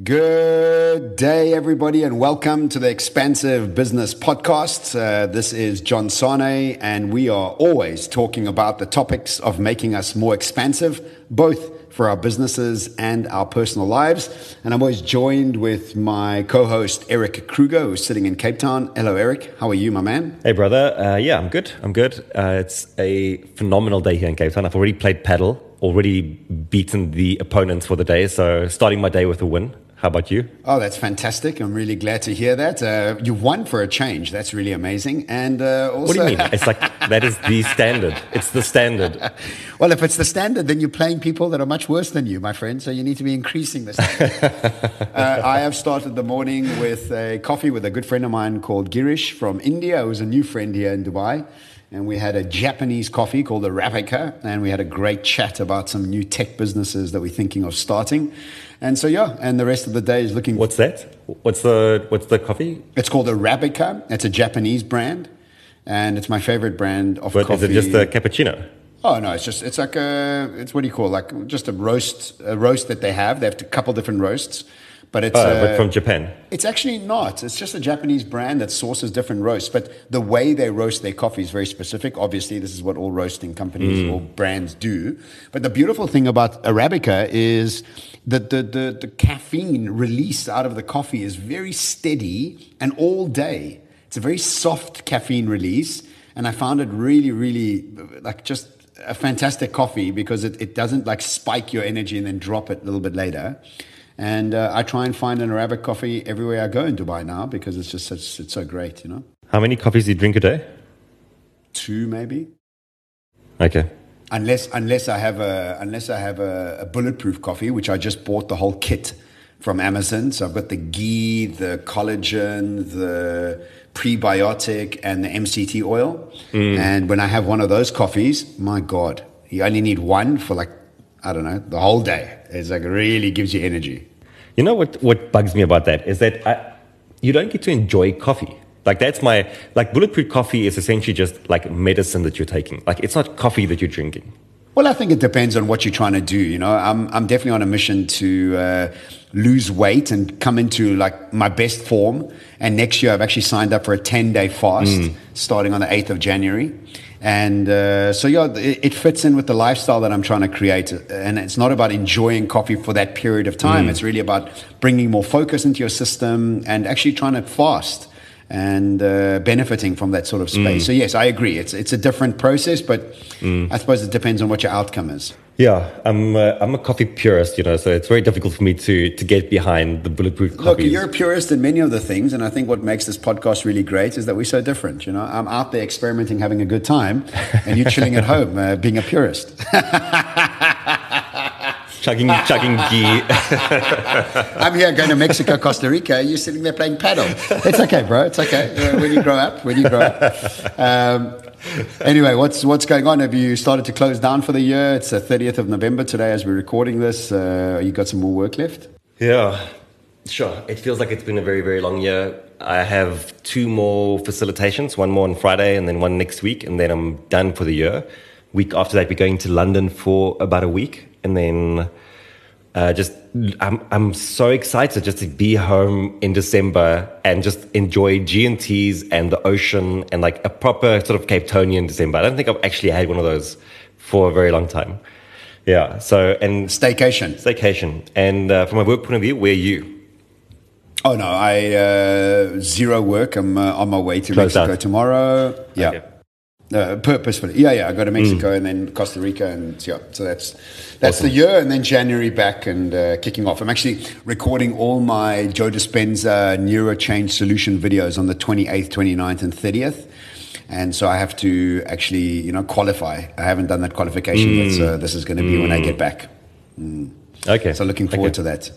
Good day, everybody, and welcome to the Expansive Business Podcast. Uh, this is John Sanei, and we are always talking about the topics of making us more expansive, both for our businesses and our personal lives. And I'm always joined with my co host, Eric Kruger, who's sitting in Cape Town. Hello, Eric. How are you, my man? Hey, brother. Uh, yeah, I'm good. I'm good. Uh, it's a phenomenal day here in Cape Town. I've already played padel, already beaten the opponents for the day. So, starting my day with a win. How about you? Oh, that's fantastic. I'm really glad to hear that. Uh, you won for a change. That's really amazing. And uh, also. What do you mean? it's like that is the standard. It's the standard. well, if it's the standard, then you're playing people that are much worse than you, my friend. So you need to be increasing the standard. uh, I have started the morning with a coffee with a good friend of mine called Girish from India, who's a new friend here in Dubai and we had a Japanese coffee called Arabica, and we had a great chat about some new tech businesses that we're thinking of starting. And so yeah, and the rest of the day is looking. What's that? What's the what's the coffee? It's called Arabica. It's a Japanese brand, and it's my favorite brand of but coffee. Is it just a cappuccino? Oh no, it's just it's like a it's what do you call it? like just a roast a roast that they have. They have a couple different roasts but it's oh, uh, but from Japan. It's actually not. It's just a Japanese brand that sources different roasts. But the way they roast their coffee is very specific. Obviously, this is what all roasting companies mm. or brands do. But the beautiful thing about Arabica is that the, the, the caffeine release out of the coffee is very steady and all day. It's a very soft caffeine release. And I found it really, really like just a fantastic coffee because it, it doesn't like spike your energy and then drop it a little bit later. And uh, I try and find an Arabic coffee everywhere I go in Dubai now because it's just such, it's so great, you know. How many coffees do you drink a day? Two, maybe. Okay. Unless unless I have a unless I have a, a bulletproof coffee, which I just bought the whole kit from Amazon. So I've got the ghee, the collagen, the prebiotic, and the MCT oil. Mm. And when I have one of those coffees, my God, you only need one for like I don't know the whole day. It's like it really gives you energy. You know what, what bugs me about that is that I, you don't get to enjoy coffee. Like that's my, like bulletproof coffee is essentially just like medicine that you're taking. Like it's not coffee that you're drinking. Well, I think it depends on what you're trying to do. You know, I'm, I'm definitely on a mission to uh, lose weight and come into like my best form. And next year, I've actually signed up for a 10 day fast mm. starting on the 8th of January. And uh, so, yeah, it, it, fits in with the lifestyle that I'm trying to create. And it's not about enjoying coffee for that period of time. Mm. It's really about bringing more focus into your system and actually trying to fast and uh, benefiting from that sort of space. Mm. So, yes, I agree. It's, it's a different process, but mm. I suppose it depends on what your outcome is. Yeah, I'm uh, I'm a coffee purist, you know, so it's very difficult for me to to get behind the bulletproof coffee. Look, you're a purist in many of the things, and I think what makes this podcast really great is that we're so different. You know, I'm out there experimenting, having a good time, and you're chilling at home, uh, being a purist. chugging chugging ghee. I'm here going to Mexico, Costa Rica. You're sitting there playing padel. It's okay, bro. It's okay. When you grow up, when you grow up. Um, anyway, what's what's going on? Have you started to close down for the year? It's the 30th of November today as we're recording this. Uh, you got some more work left? Yeah, sure. It feels like it's been a very, very long year. I have two more facilitations, one more on Friday and then one next week, and then I'm done for the year. Week after that, we're going to London for about a week, and then uh, just I'm I'm so excited just to be home in December and just enjoy G and T's and the ocean and like a proper sort of Cape Townian December. I don't think I've actually had one of those for a very long time. Yeah. So and staycation, staycation. And uh, from a work point of view, where are you? Oh no, I uh, zero work. I'm uh, on my way to Close Mexico out. tomorrow. Yeah. Okay. Uh, purposefully. Yeah, yeah. I go to Mexico mm. and then Costa Rica, and yeah. So that's that's awesome. the year, and then January back and uh, kicking off. I'm actually recording all my Joe Dispenza Neuro Change Solution videos on the 28th, 29th, and 30th. And so I have to actually, you know, qualify. I haven't done that qualification mm. yet, so this is going to be mm. when I get mm. back. Mm. Okay. So looking forward okay. to that.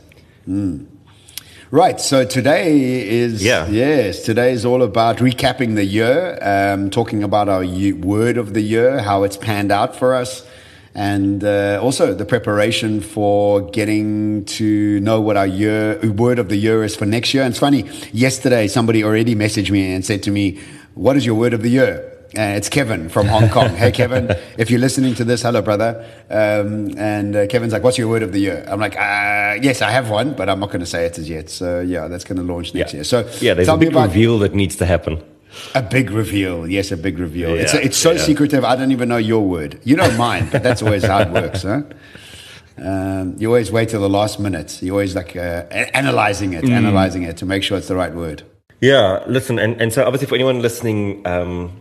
Right. So today is yeah. yes. Today is all about recapping the year, um, talking about our word of the year, how it's panned out for us, and uh, also the preparation for getting to know what our year word of the year is for next year. And it's funny. Yesterday, somebody already messaged me and said to me, "What is your word of the year?" Uh, it's Kevin from Hong Kong. hey, Kevin, if you're listening to this, hello, brother. Um, and uh, Kevin's like, what's your word of the year? I'm like, uh, yes, I have one, but I'm not going to say it as yet. So, yeah, that's going to launch next yeah. year. So, yeah, there's a big about, reveal that needs to happen. A big reveal. Yes, a big reveal. Yeah, it's, it's so yeah. secretive, I don't even know your word. You know mine, but that's always how it works, huh? Um, you always wait till the last minute. You always like uh, analyzing it, mm. analyzing it to make sure it's the right word. Yeah, listen, and, and so obviously for anyone listening, um,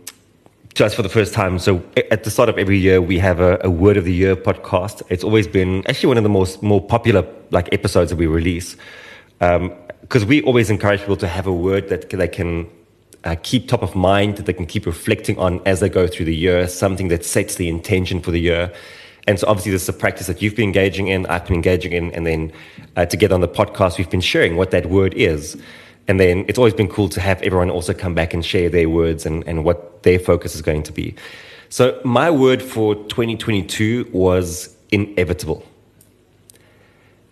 just for the first time. So at the start of every year, we have a, a, word of the year podcast. It's always been actually one of the most more popular like episodes that we release because um, we always encourage people to have a word that they can uh, keep top of mind, that they can keep reflecting on as they go through the year, something that sets the intention for the year. And so obviously this is a practice that you've been engaging in, I've been engaging in, and then uh, together on the podcast, we've been sharing what that word is. And then it's always been cool to have everyone also come back and share their words and, and what their focus is going to be. So my word for 2022 was inevitable.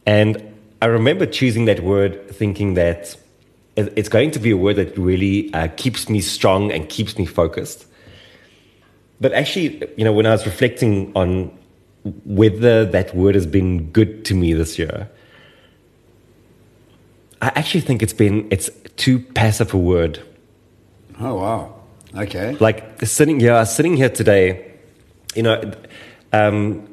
And I remember choosing that word thinking that it's going to be a word that really uh, keeps me strong and keeps me focused. But actually, you know, when I was reflecting on whether that word has been good to me this year, I actually think it's been it's too passive a word. Oh wow! Okay. Like sitting here, sitting here today, you know, um,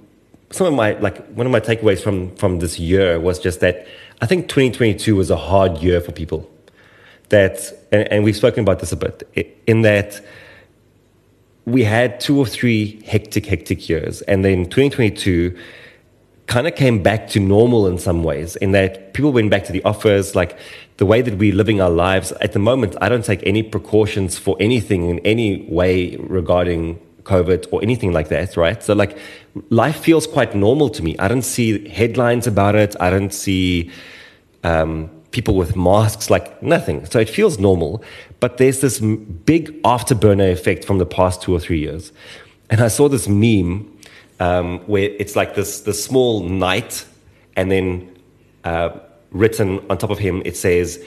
some of my like one of my takeaways from from this year was just that I think 2022 was a hard year for people. That and, and we've spoken about this a bit in that we had two or three hectic, hectic years, and then 2022 kind of came back to normal in some ways, in that people went back to the office, like the way that we're living our lives. At the moment, I don't take any precautions for anything in any way regarding COVID or anything like that, right? So, like, life feels quite normal to me. I don't see headlines about it. I don't see um, people with masks, like nothing. So, it feels normal. But there's this big afterburner effect from the past two or three years. And I saw this meme um, where it's like this, this small knight, and then uh, written on top of him, it says,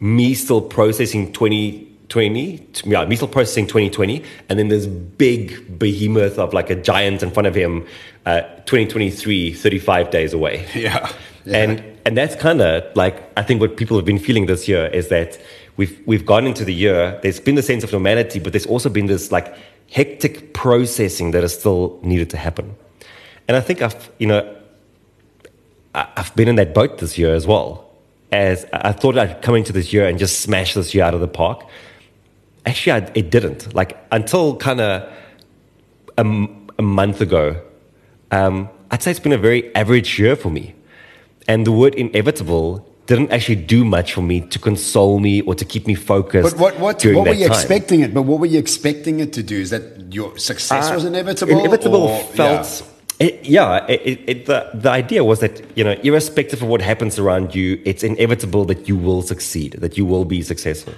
Me still processing 2020, yeah, me still processing 2020. And then this big behemoth of like a giant in front of him, uh, 2023, 35 days away. Yeah. yeah. And, and that's kind of like, I think what people have been feeling this year is that we've, we've gone into the year, there's been the sense of normality, but there's also been this like hectic processing that is still needed to happen. And I think I've, you know, I've been in that boat this year as well. As I thought I'd come into this year and just smash this year out of the park. Actually, I, it didn't. Like until kind of a, a, month ago, um, I'd say it's been a very average year for me. And the word inevitable didn't actually do much for me to console me or to keep me focused. But what what, what were you time. expecting it? But what were you expecting it to do? Is that your success uh, was inevitable? Inevitable or, felt. Yeah. It, yeah, it, it, the, the idea was that, you know, irrespective of what happens around you, it's inevitable that you will succeed, that you will be successful.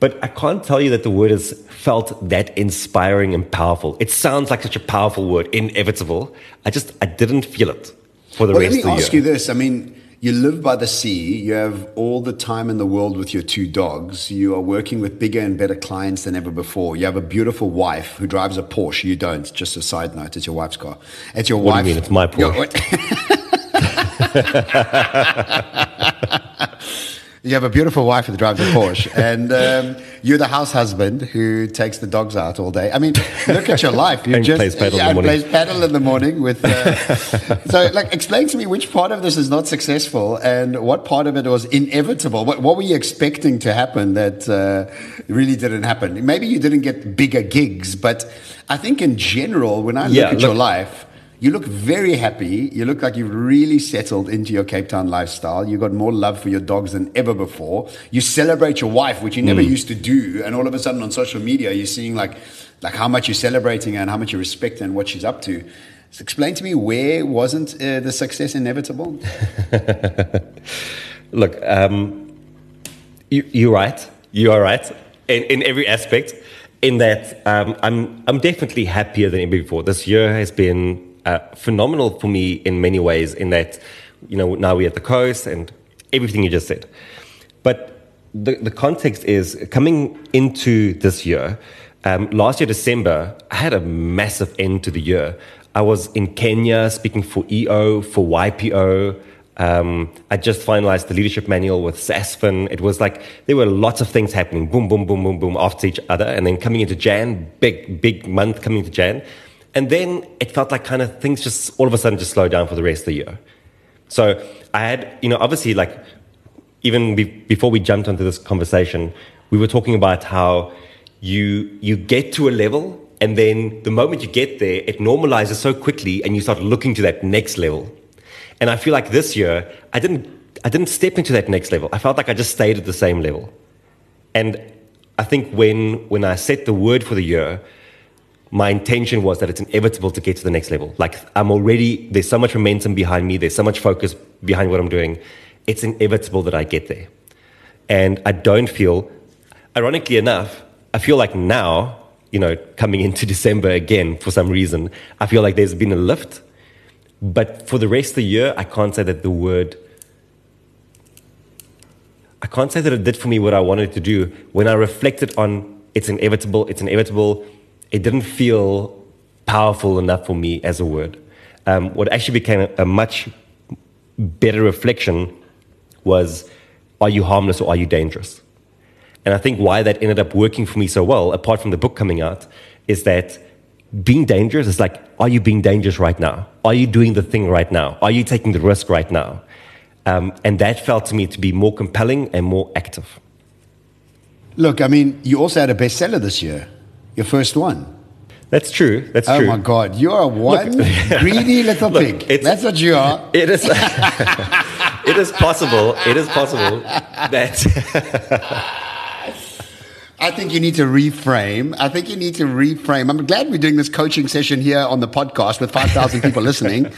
But I can't tell you that the word has felt that inspiring and powerful. It sounds like such a powerful word, inevitable. I just, I didn't feel it for the well, rest of the year. Let me ask you this. I mean, you live by the sea, you have all the time in the world with your two dogs, you are working with bigger and better clients than ever before. You have a beautiful wife who drives a Porsche. You don't. Just a side note, it's your wife's car. It's your what wife. Do you mean it's my Porsche? you have a beautiful wife who drives a Porsche, and um, you're the house husband who takes the dogs out all day. I mean, look at your life. You just plays padel yeah, in the morning. plays padel in the morning with. Uh, so, like, explain to me which part of this is not successful and what part of it was inevitable. What, what were you expecting to happen that uh, really didn't happen? Maybe you didn't get bigger gigs, but I think in general, when I look yeah, at look, your life you look very happy. You look like you've really settled into your Cape Town lifestyle. You've got more love for your dogs than ever before. You celebrate your wife, which you never mm. used to do. And all of a sudden on social media, you're seeing like, like how much you're celebrating and how much you respect and what she's up to. So explain to me where wasn't uh, the success inevitable? look, um, you, you're right. You are right in, in every aspect in that um, I'm I'm definitely happier than ever before. This year has been uh, phenomenal for me in many ways. In that, you know, now we're at the coast and everything you just said. But the the context is coming into this year. Um, last year, December, I had a massive end to the year. I was in Kenya speaking for EO, for YPO. Um, I just finalized the leadership manual with SASFIN. It was like there were lots of things happening, boom, boom, boom, boom, boom, after each other. And then coming into Jan, big, big month coming into Jan. And then it felt like kind of things just all of a sudden just slowed down for the rest of the year. So I had, you know, obviously, like even be- before we jumped onto this conversation, we were talking about how you you get to a level and then the moment you get there it normalizes so quickly and you start looking to that next level. And i feel like this year i didn't i didn't step into that next level. I felt like i just stayed at the same level. And i think when when i set the word for the year my intention was that it's inevitable to get to the next level like i'm already there's so much momentum behind me there's so much focus behind what i'm doing it's inevitable that i get there and i don't feel ironically enough I feel like now, you know, coming into December again for some reason, I feel like there's been a lift. But for the rest of the year, I can't say that the word, I can't say that it did for me what I wanted to do. When I reflected on it's inevitable, it's inevitable, it didn't feel powerful enough for me as a word. Um, what actually became a, a much better reflection was are you harmless or are you dangerous? And I think why that ended up working for me so well, apart from the book coming out, is that being dangerous is like, are you being dangerous right now? Are you doing the thing right now? Are you taking the risk right now? Um, and that felt to me to be more compelling and more active. Look, I mean, you also had a bestseller this year, your first one. That's true. That's oh true. Oh my God, you are one Look, greedy little Look, pig. That's what you are. It is. it is possible. It is possible that. I think you need to reframe. I think you need to reframe. I'm glad we're doing this coaching session here on the podcast with 5,000 people listening.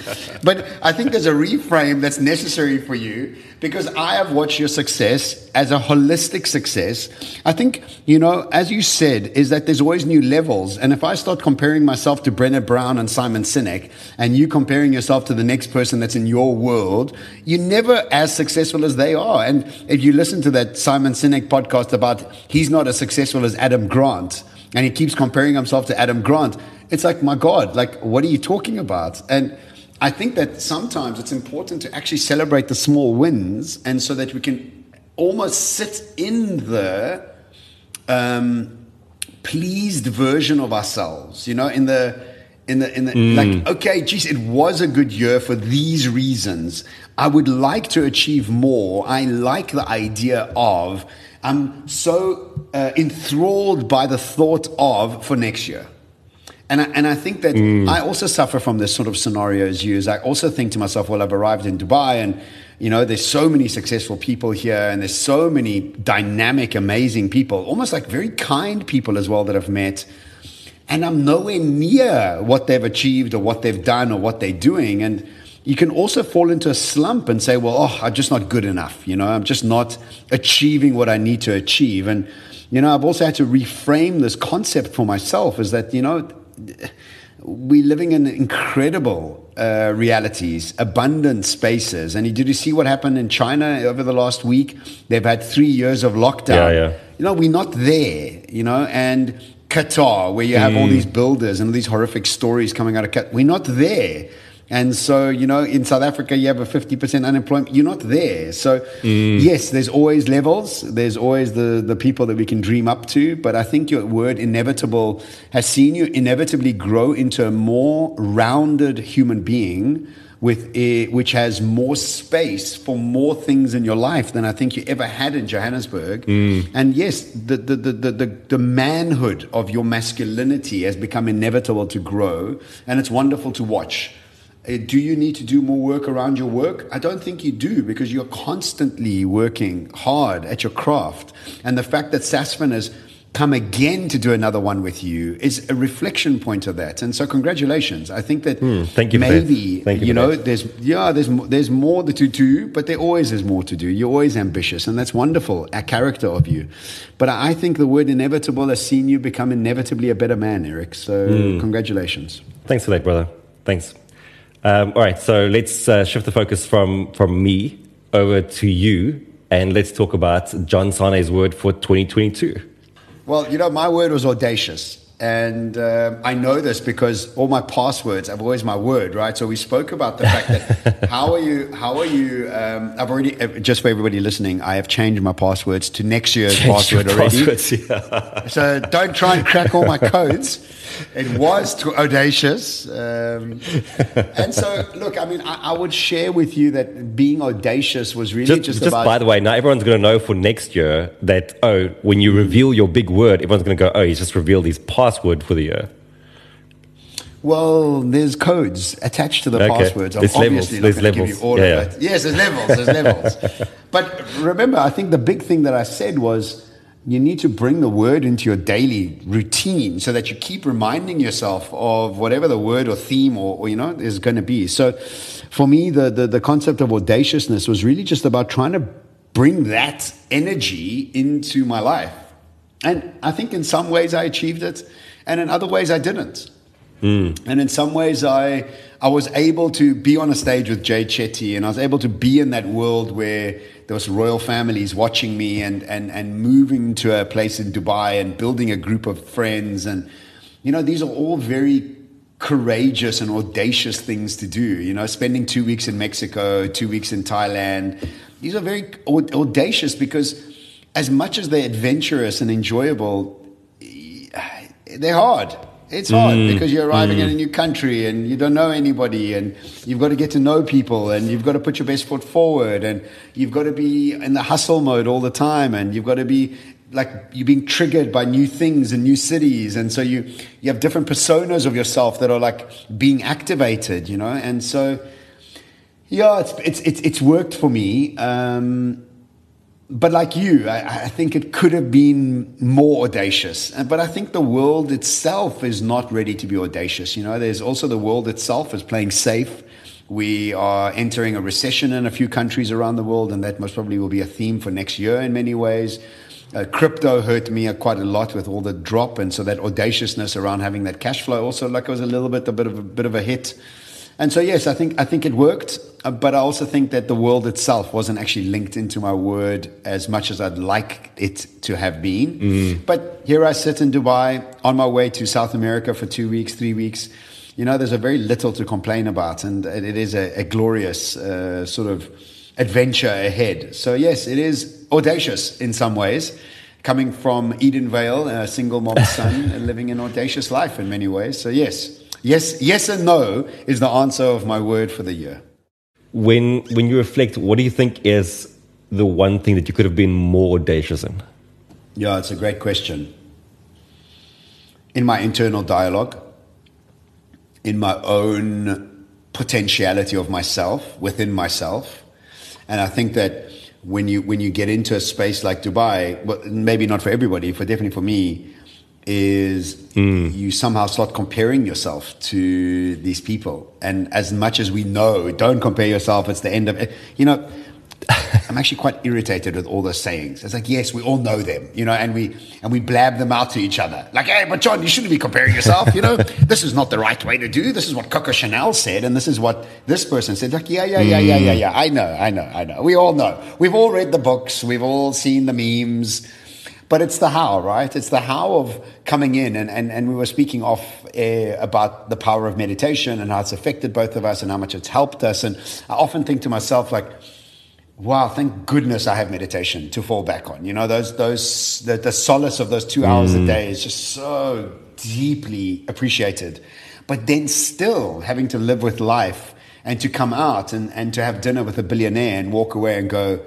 But I think there's a reframe that's necessary for you because I have watched your success as a holistic success. I think, you know, as you said, is that there's always new levels. And if I start comparing myself to Brené Brown and Simon Sinek, and you comparing yourself to the next person that's in your world, you're never as successful as they are. And if you listen to that Simon Sinek podcast about he's not as successful as Adam Grant, and he keeps comparing himself to Adam Grant, it's like, my God, like, what are you talking about? And I think that sometimes it's important to actually celebrate the small wins, and so that we can almost sit in the um, pleased version of ourselves. You know, in the in the in the mm. like, okay, geez, it was a good year for these reasons. I would like to achieve more. I like the idea of. I'm so uh, enthralled by the thought of for next year. And I, and I think that mm. I also suffer from this sort of scenario as you. I also think to myself, well, I've arrived in Dubai, and you know, there's so many successful people here, and there's so many dynamic, amazing people, almost like very kind people as well that I've met. And I'm nowhere near what they've achieved or what they've done or what they're doing. And you can also fall into a slump and say, well, oh, I'm just not good enough. You know, I'm just not achieving what I need to achieve. And, you know, I've also had to reframe this concept for myself is that, you know, we're living in incredible uh, realities, abundant spaces. And did you see what happened in China over the last week? They've had three years of lockdown. Yeah, yeah. You know, we're not there, you know, and Qatar, where you have mm. all these builders and all these horrific stories coming out of Qatar, we're not there. And so, you know, in South Africa, you have a 50% unemployment. You're not there. So, mm. yes, there's always levels. There's always the, the people that we can dream up to. But I think your word inevitable has seen you inevitably grow into a more rounded human being with which has more space for more things in your life than I think you ever had in Johannesburg. Mm. And yes, the, the, the, the, the manhood of your masculinity has become inevitable to grow. And it's wonderful to watch. Do you need to do more work around your work? I don't think you do because you're constantly working hard at your craft. And the fact that SASFIN has come again to do another one with you is a reflection point of that. And so, congratulations. I think that mm, thank you maybe, thank you, you know, there's, yeah, there's, there's more to do, but there always is more to do. You're always ambitious, and that's wonderful, a character of you. But I think the word inevitable has seen you become inevitably a better man, Eric. So, mm. congratulations. Thanks for that, brother. Thanks. Um, all right, so let's uh, shift the focus from, from me over to you, and let's talk about John Sanei's word for 2022. Well, you know, my word was audacious. And uh, I know this because all my passwords have always my word, right? So we spoke about the fact that how are you? How are you? Um, I've already uh, just for everybody listening, I have changed my passwords to next year's Change password already. passwords, yeah. So don't try and crack all my codes. It was too audacious. Um, and so, look, I mean, I, I would share with you that being audacious was really Just, just, just, about. by the way, now everyone's going to know for next year that, oh, when you reveal your big word, everyone's going to go, oh, he's just revealed his password for the year. well, there's codes attached to the Okay. passwords. I'm There's levels. obviously There's not going to give you all Yeah, of yeah. Yes, there's levels. There's levels. But remember, I think the big thing that I said was you need to bring the word into your daily routine so that you keep reminding yourself of whatever the word or theme or, or you know is going to be. So for me, the, the the concept of audaciousness was really just about trying to bring that energy into my life. And I think in some ways I achieved it, and in other ways I didn't. Hmm. And in some ways, I I was able to be on a stage with Jay Shetty, and I was able to be in that world where there was royal families watching me, and and and moving to a place in Dubai and building a group of friends, and you know these are all very courageous and audacious things to do. You know, spending two weeks in Mexico, two weeks in Thailand, these are very aud- audacious because as much as they're adventurous and enjoyable, they're hard. It's hard because you're arriving in a new country and you don't know anybody and you've got to get to know people and you've got to put your best foot forward and you've got to be in the hustle mode all the time and you've got to be like you're being triggered by new things and new cities and so you you have different personas of yourself that are like being activated, you know, and so yeah, it's it's it's, it's worked for me. Um, but like you, I, I think it could have been more audacious. Uh, But I think the world itself is not ready to be audacious. You know, there's also the world itself is playing safe. We are entering a recession in a few countries around the world, and that most probably will be a theme for next year in many ways. Uh, crypto hurt me uh, quite a lot with all the drop, and so that audaciousness around having that cash flow also like it was a little bit a bit of a bit of a hit. And so, yes, I think I think it worked, uh, but I also think that the world itself wasn't actually linked into my word as much as I'd like it to have been. But here I sit in Dubai on my way to South America for two weeks, three weeks. You know, there's a very little to complain about, and it it is a, a glorious uh, sort of adventure ahead. So, yes, it is audacious in some ways. Coming from Edenvale, a single mom's son, and living an audacious life in many ways. So, yes, yes, yes, and no is the answer of my word for the year. When, when you reflect, what do you think is the one thing that you could have been more audacious in? Yeah, it's a great question. In my internal dialogue, in my own potentiality of myself within myself, and I think that when you when you get into a space like Dubai, well, maybe not for everybody, but definitely for me, is hmm. you somehow start comparing yourself to these people. And as much as we know, don't compare yourself. It's the end of it. You know, I'm actually quite irritated with all those sayings. It's like, yes, we all know them, you know, and we and we blab them out to each other. Like, hey, but John, you shouldn't be comparing yourself, you know. this is not the right way to do. This is what Coco Chanel said, and this is what this person said. Like, yeah, yeah, yeah, yeah, yeah, hmm. yeah. I know, I know, I know. We all know. We've all read the books. We've all seen the memes. But it's the how, right? It's the how of coming in. And, and, and we were speaking off air about the power of meditation and how it's affected both of us and how much it's helped us. And I often think to myself, like, wow, thank goodness I have meditation to fall back on. You know, those, those, the, the solace of those two hours a mm. day is just so deeply appreciated. But then still having to live with life and to come out and, and to have dinner with a billionaire and walk away and go,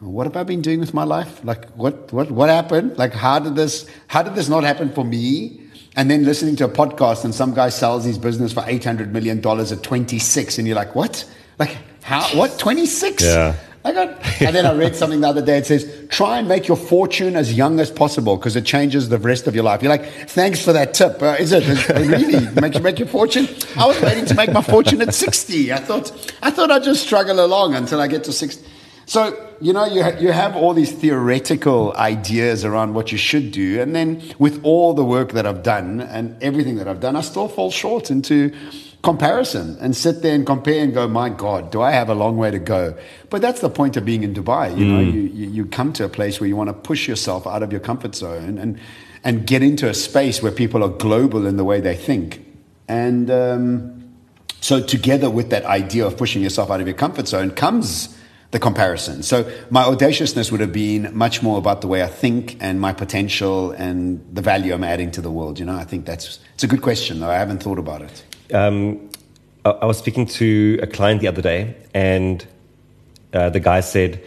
what have I been doing with my life? Like, what, what, what happened? Like, how did this, how did this not happen for me? And then listening to a podcast and some guy sells his business for $800 million at 26. And you're like, what? Like, how, what? 26? Yeah. I got, and then I read something the other day. It says, try and make your fortune as young as possible because it changes the rest of your life. You're like, thanks for that tip. Uh, is it, is it really make you make your fortune? I was waiting to make my fortune at 60. I thought, I thought I'd just struggle along until I get to 60. So, you know, you, ha- you have all these theoretical ideas around what you should do. And then with all the work that I've done and everything that I've done, I still fall short into comparison and sit there and compare and go, my God, do I have a long way to go? But that's the point of being in Dubai. You know, you, you, you come to a place where you want to push yourself out of your comfort zone. And, and get into a space where people are global in the way they think. And um, so, together with that idea of pushing yourself out of your comfort zone comes the comparison. So, my audaciousness would have been much more about the way I think and my potential and the value I'm adding to the world. You know, I think that's it's a good question, though. I haven't thought about it. Um, I was speaking to a client the other day, and uh, the guy said,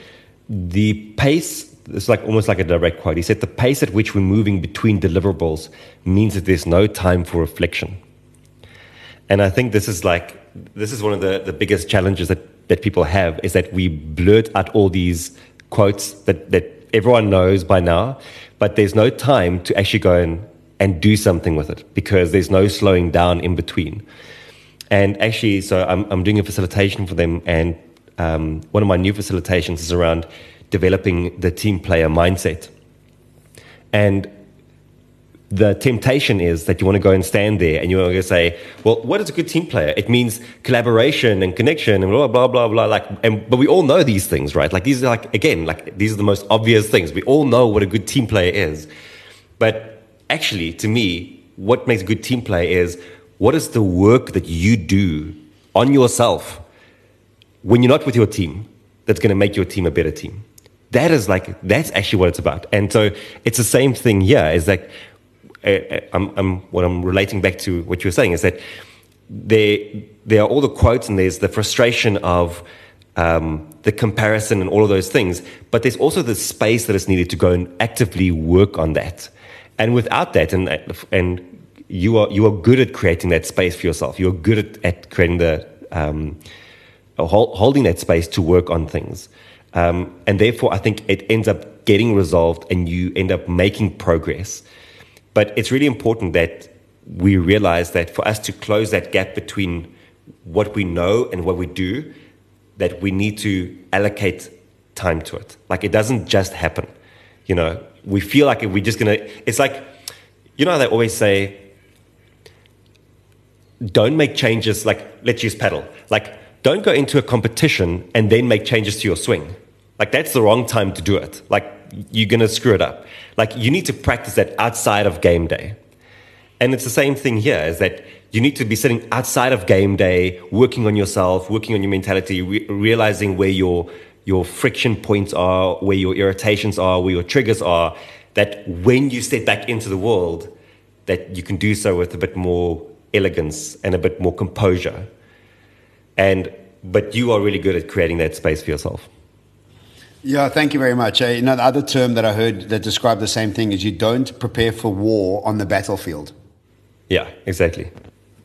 The pace it's like almost like a direct quote. He said, The pace at which we're moving between deliverables means that there's no time for reflection. And I think this is like, this is one of the, the biggest challenges that, that people have is that we blurt out all these quotes that, that everyone knows by now, but there's no time to actually go and, and do something with it because there's no slowing down in between. And actually, so I'm, I'm doing a facilitation for them, and um, one of my new facilitations is around developing the team player mindset. And the temptation is that you want to go and stand there and you want to say, well, what is a good team player? It means collaboration and connection and blah, blah, blah, blah. Like, and, but we all know these things, right? Like, these are like, again, like, these are the most obvious things. We all know what a good team player is. But actually, to me, what makes a good team player is what is the work that you do on yourself when you're not with your team that's going to make your team a better team? that is like that's actually what it's about and so it's the same thing here is like I'm, I'm, what i'm relating back to what you were saying is that there there are all the quotes and there's the frustration of um, the comparison and all of those things but there's also the space that is needed to go and actively work on that. And without that and and you are you are good at creating that space for yourself. You're good at, at creating the um, holding that space to work on things. Um, and therefore, I think it ends up getting resolved and you end up making progress. But it's really important that we realize that for us to close that gap between what we know and what we do, that we need to allocate time to it. Like it doesn't just happen. You know, we feel like we're just gonna, it's like, you know, they always say, don't make changes like, let's use padel. Like, don't go into a competition and then make changes to your swing like that's the wrong time to do it. Like you're going to screw it up. Like you need to practice that outside of game day. And it's the same thing here is that you need to be sitting outside of game day, working on yourself, working on your mentality, re- realizing where your your friction points are, where your irritations are, where your triggers are, that when you step back into the world, that you can do so with a bit more elegance and a bit more composure. And but you are really good at creating that space for yourself. Yeah, thank you very much. Uh, you know, the other term that I heard that described the same thing is you don't prepare for war on the battlefield. Yeah, exactly.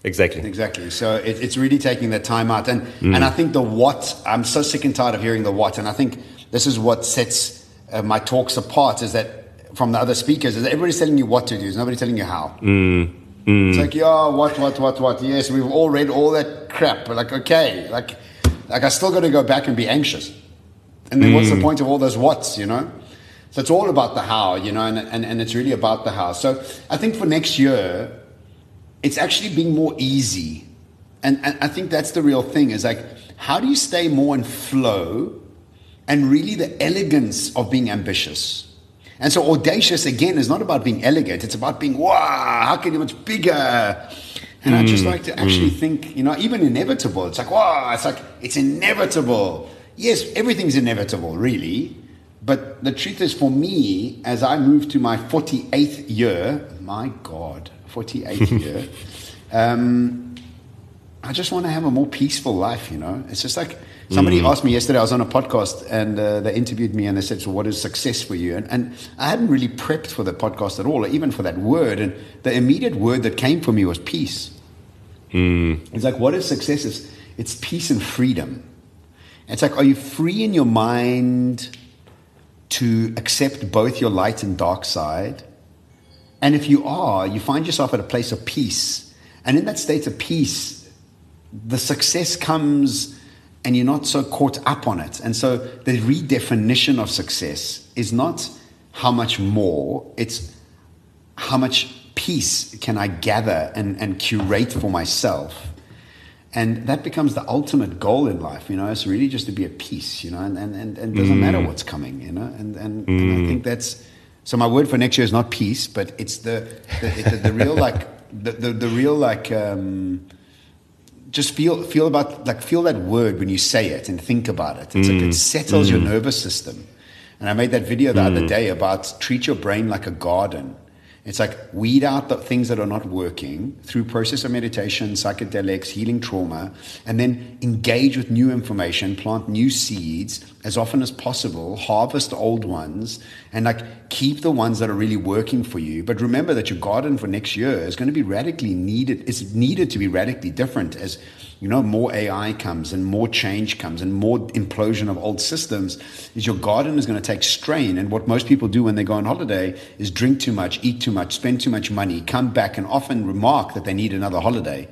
Exactly. Exactly. So it, it's really taking that time out. And, mm. and I think the what, I'm so sick and tired of hearing the what. And I think this is what sets uh, my talks apart is that from the other speakers is everybody's telling you what to do. There's nobody telling you how. Mm. Mm. It's like, yeah, what, what, what, what? Yes, we've all read all that crap. But like, okay, like, like I still got to go back and be anxious. And then mm. what's the mm. point of all those whats, you know? So it's all about the how, you know, and, and, and it's really about the how. So I think for next year, it's actually being more easy. And, and I think that's the real thing is like, how do you stay more in flow and really the elegance of being ambitious? And so audacious again is not about being elegant, it's about being, wow, how can you much bigger? And mm. I just mm. like to actually mm. think, you know, even inevitable. It's like, wow, it's like, it's inevitable yes, everything's inevitable, really. But the truth is, for me, as I move to my 48th year, my God, 48th year, um, I just want to have a more peaceful life, you know? It's just like somebody mm. asked me yesterday, I was on a podcast and uh, they interviewed me and they said, So, what is success for you? And, and I hadn't really prepped for the podcast at all, or even for that word. And the immediate word that came for me was peace. Mm. It's like, what is success? It's, it's peace and freedom. It's like, are you free in your mind to accept both your light and dark side? And if you are, you find yourself at a place of peace. And in that state of peace, the success comes and you're not so caught up on it. And so the redefinition of success is not how much more, it's how much peace can I gather and, and curate for myself and that becomes the ultimate goal in life you know it's really just to be at peace you know and and, and, and it doesn't mm. matter what's coming you know and and, mm. and, i think that's So my word for next year is not peace, but it's the the, the, the real like the, the, the real like um, just feel feel about like feel that word when you say it and think about it. It's like it settles your nervous system. And I made that video the other day about treat your brain like a garden. It's like weed out the things that are not working through process of meditation, psychedelics, healing trauma, and then engage with new information, plant new seeds as often as possible, harvest old ones, and like keep the ones that are really working for you. But remember that your garden for next year is going to be radically needed. It's needed to be radically different as you know more AI comes and more change comes and more implosion of old systems. Is your garden is going to take strain, and what most people do when they go on holiday is drink too much, eat too much, spend too much money, come back, and often remark that they need another holiday.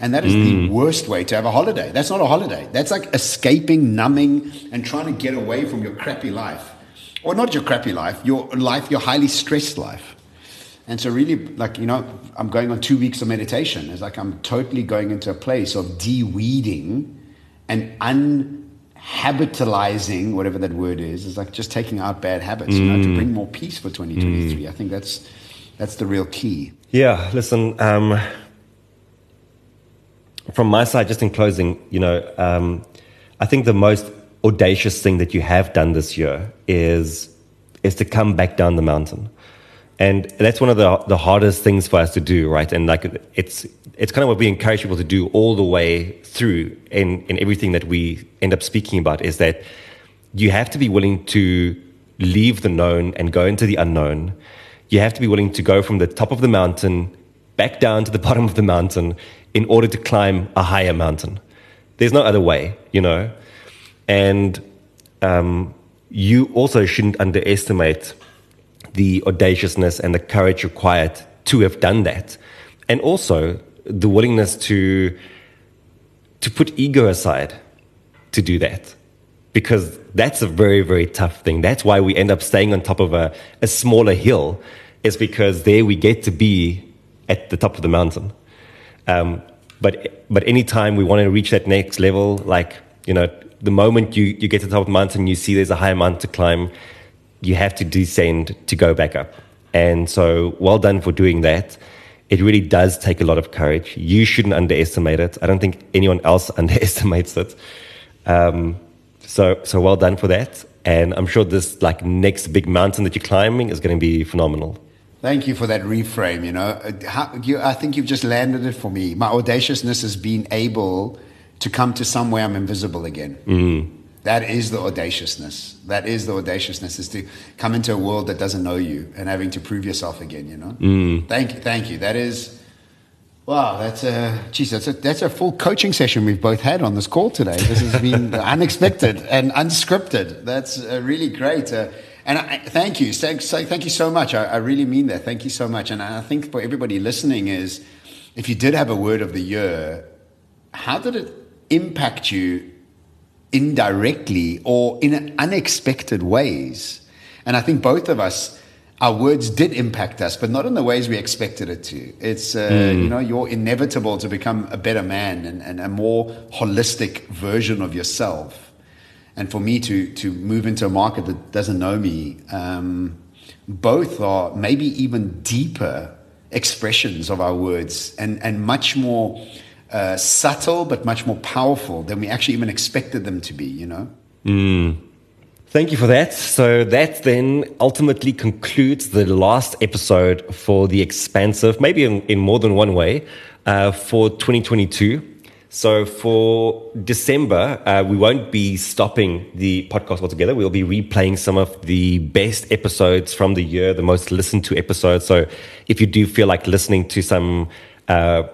And that is the mm. worst way to have a holiday. That's not a holiday. That's like escaping, numbing, and trying to get away from your crappy life. Or not your crappy life, your life, your highly stressed life. And so, really, like, you know, I'm going on two weeks of meditation. It's like I'm totally going into a place of de-weeding and unhabitalizing, whatever that word is. It's like just taking out bad habits, you know, to bring more peace for 2023. I think that's that's the real key. Yeah, listen, um, from my side, just in closing, you know, um, I think the most audacious thing that you have done this year is is to come back down the mountain. And that's one of the the hardest things for us to do, right? And like it's it's kind of what we encourage people to do all the way through in, in everything that we end up speaking about is that you have to be willing to leave the known and go into the unknown. You have to be willing to go from the top of the mountain back down to the bottom of the mountain in order to climb a higher mountain. There's no other way, you know? And um, you also shouldn't underestimate the audaciousness and the courage required to have done that. And also the willingness to, to put ego aside to do that. Because that's a very, very tough thing. That's why we end up staying on top of a, a smaller hill, is because there we get to be at the top of the mountain. Um, but but anytime we want to reach that next level, like you know, the moment you, you get to the top of the mountain, you see there's a higher mountain to climb, you have to descend to go back up. And so, well done for doing that. It really does take a lot of courage. You shouldn't underestimate it. I don't think anyone else underestimates it. Um, so, so well done for that. And I'm sure this like next big mountain that you're climbing is going to be phenomenal. Thank you for that reframe. You know, Uh, how, you, I think you've just landed it for me. My audaciousness is being able to come to somewhere I'm invisible again. That is the audaciousness. That is the audaciousness is to come into a world that doesn't know you and having to prove yourself again. You know. Thank you. Thank you. That is. Wow, that's a geez, that's a that's a full coaching session we've both had on this call today. This has been unexpected and unscripted. That's uh, really great. Uh, and I, thank you, thank, thank you so much. I, I really mean that. Thank you so much. And I think for everybody listening is, if you did have a word of the year, how did it impact you indirectly or in unexpected ways? And I think both of us, our words did impact us, but not in the ways we expected it to. It's, uh, you know, you're inevitable to become a better man and, and a more holistic version of yourself. And for me to, to move into a market that doesn't know me, um, both are maybe even deeper expressions of our words and, and much more uh, subtle, but much more powerful than we actually even expected them to be, you know? Thank you for that. So that then ultimately concludes the last episode for The Expansive, maybe in, in more than one way, uh, for 2022. So for December, uh, we won't be stopping the podcast altogether. We'll be replaying some of the best episodes from the year, the most listened to episodes. So if you do feel like listening to some uh,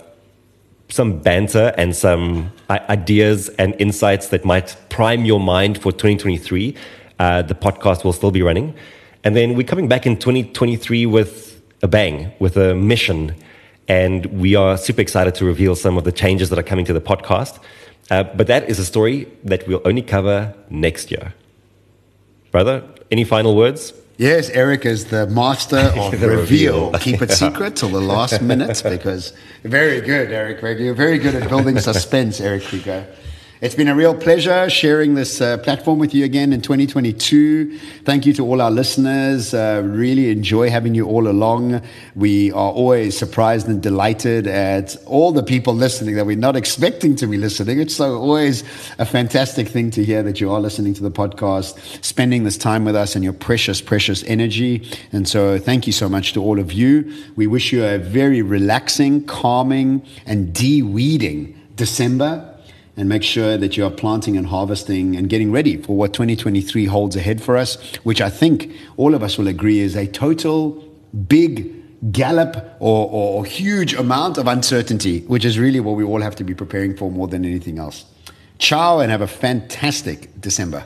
some banter and some ideas and insights that might prime your mind for 2023, uh, the podcast will still be running. And then we're coming back in 2023 with a bang, with a mission. And we are super excited to reveal some of the changes that are coming to the podcast. Uh, but that is a story that we'll only cover next year. Brother, any final words? Yes, Eric is the master of The reveal. reveal. Keep it secret till the last minute because very good, Eric. Very very good at building suspense, Eric Rico. It's been a real pleasure sharing this uh, platform with you again in 2022. Thank you to all our listeners. Uh, really enjoy having you all along. We are always surprised and delighted at all the people listening that we're not expecting to be listening. It's so always a fantastic thing to hear that you are listening to the podcast, spending this time with us and your precious, precious energy. And so thank you so much to all of you. We wish you a very relaxing, calming, and de-weeding December and make sure that you are planting and harvesting and getting ready for what 2023 holds ahead for us, which I think all of us will agree is a total big gallop or, or, huge amount of uncertainty, which is really what we all have to be preparing for more than anything else. Ciao and have a fantastic December.